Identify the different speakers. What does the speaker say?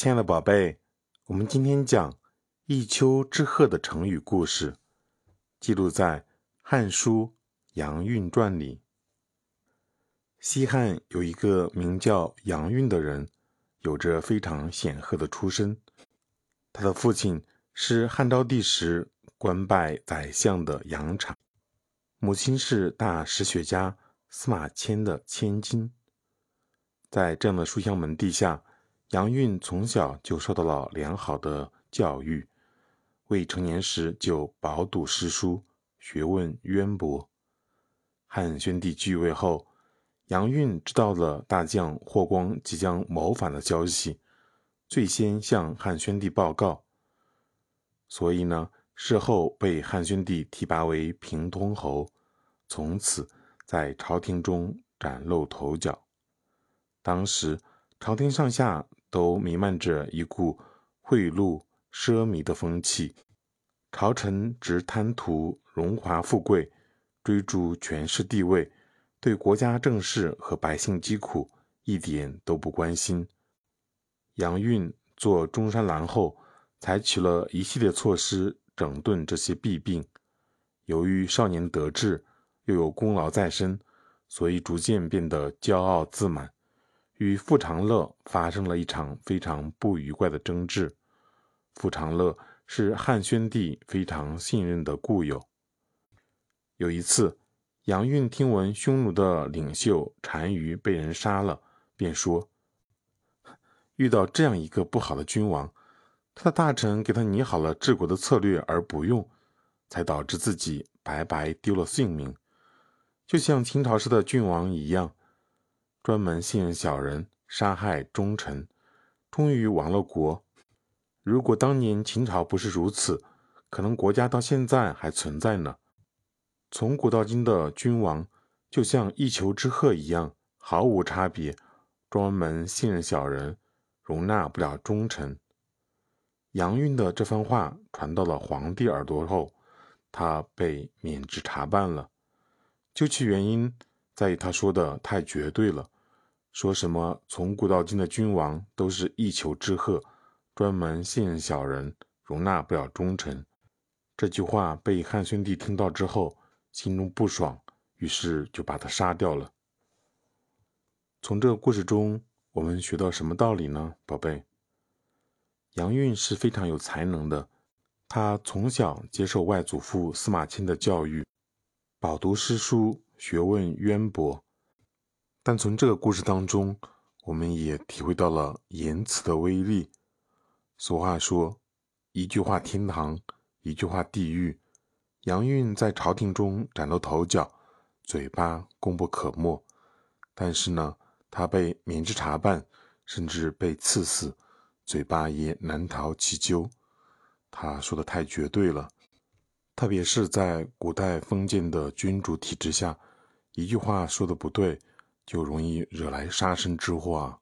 Speaker 1: 亲爱的宝贝，我们今天讲“一丘之貉”的成语故事，记录在《汉书·杨运传》里。西汉有一个名叫杨运的人，有着非常显赫的出身。他的父亲是汉昭帝时官拜宰相的杨敞，母亲是大史学家司马迁的千金。在这样的书香门第下。杨运从小就受到了良好的教育，未成年时就饱读诗书，学问渊博。汉宣帝继位后，杨运知道了大将霍光即将谋反的消息，最先向汉宣帝报告，所以呢，事后被汉宣帝提拔为平通侯，从此在朝廷中崭露头角。当时朝廷上下。都弥漫着一股贿赂奢靡的风气，朝臣只贪图荣华富贵，追逐权势地位，对国家政事和百姓疾苦一点都不关心。杨运做中山狼后，采取了一系列措施整顿这些弊病。由于少年得志，又有功劳在身，所以逐渐变得骄傲自满。与傅长乐发生了一场非常不愉快的争执。傅长乐是汉宣帝非常信任的故友。有一次，杨运听闻匈奴的领袖单于被人杀了，便说：“遇到这样一个不好的君王，他的大臣给他拟好了治国的策略而不用，才导致自己白白丢了性命，就像秦朝时的郡王一样。”专门信任小人，杀害忠臣，终于亡了国。如果当年秦朝不是如此，可能国家到现在还存在呢。从古到今的君王，就像一丘之貉一样，毫无差别，专门信任小人，容纳不了忠臣。杨运的这番话传到了皇帝耳朵后，他被免职查办了。究其原因。在于他说的太绝对了，说什么从古到今的君王都是一丘之貉，专门信任小人，容纳不了忠臣。这句话被汉宣帝听到之后，心中不爽，于是就把他杀掉了。从这个故事中，我们学到什么道理呢，宝贝？杨运是非常有才能的，他从小接受外祖父司马迁的教育，饱读诗书。学问渊博，但从这个故事当中，我们也体会到了言辞的威力。俗话说：“一句话天堂，一句话地狱。”杨运在朝廷中崭露头角，嘴巴功不可没。但是呢，他被免职查办，甚至被赐死，嘴巴也难逃其咎。他说的太绝对了，特别是在古代封建的君主体制下。一句话说的不对，就容易惹来杀身之祸啊！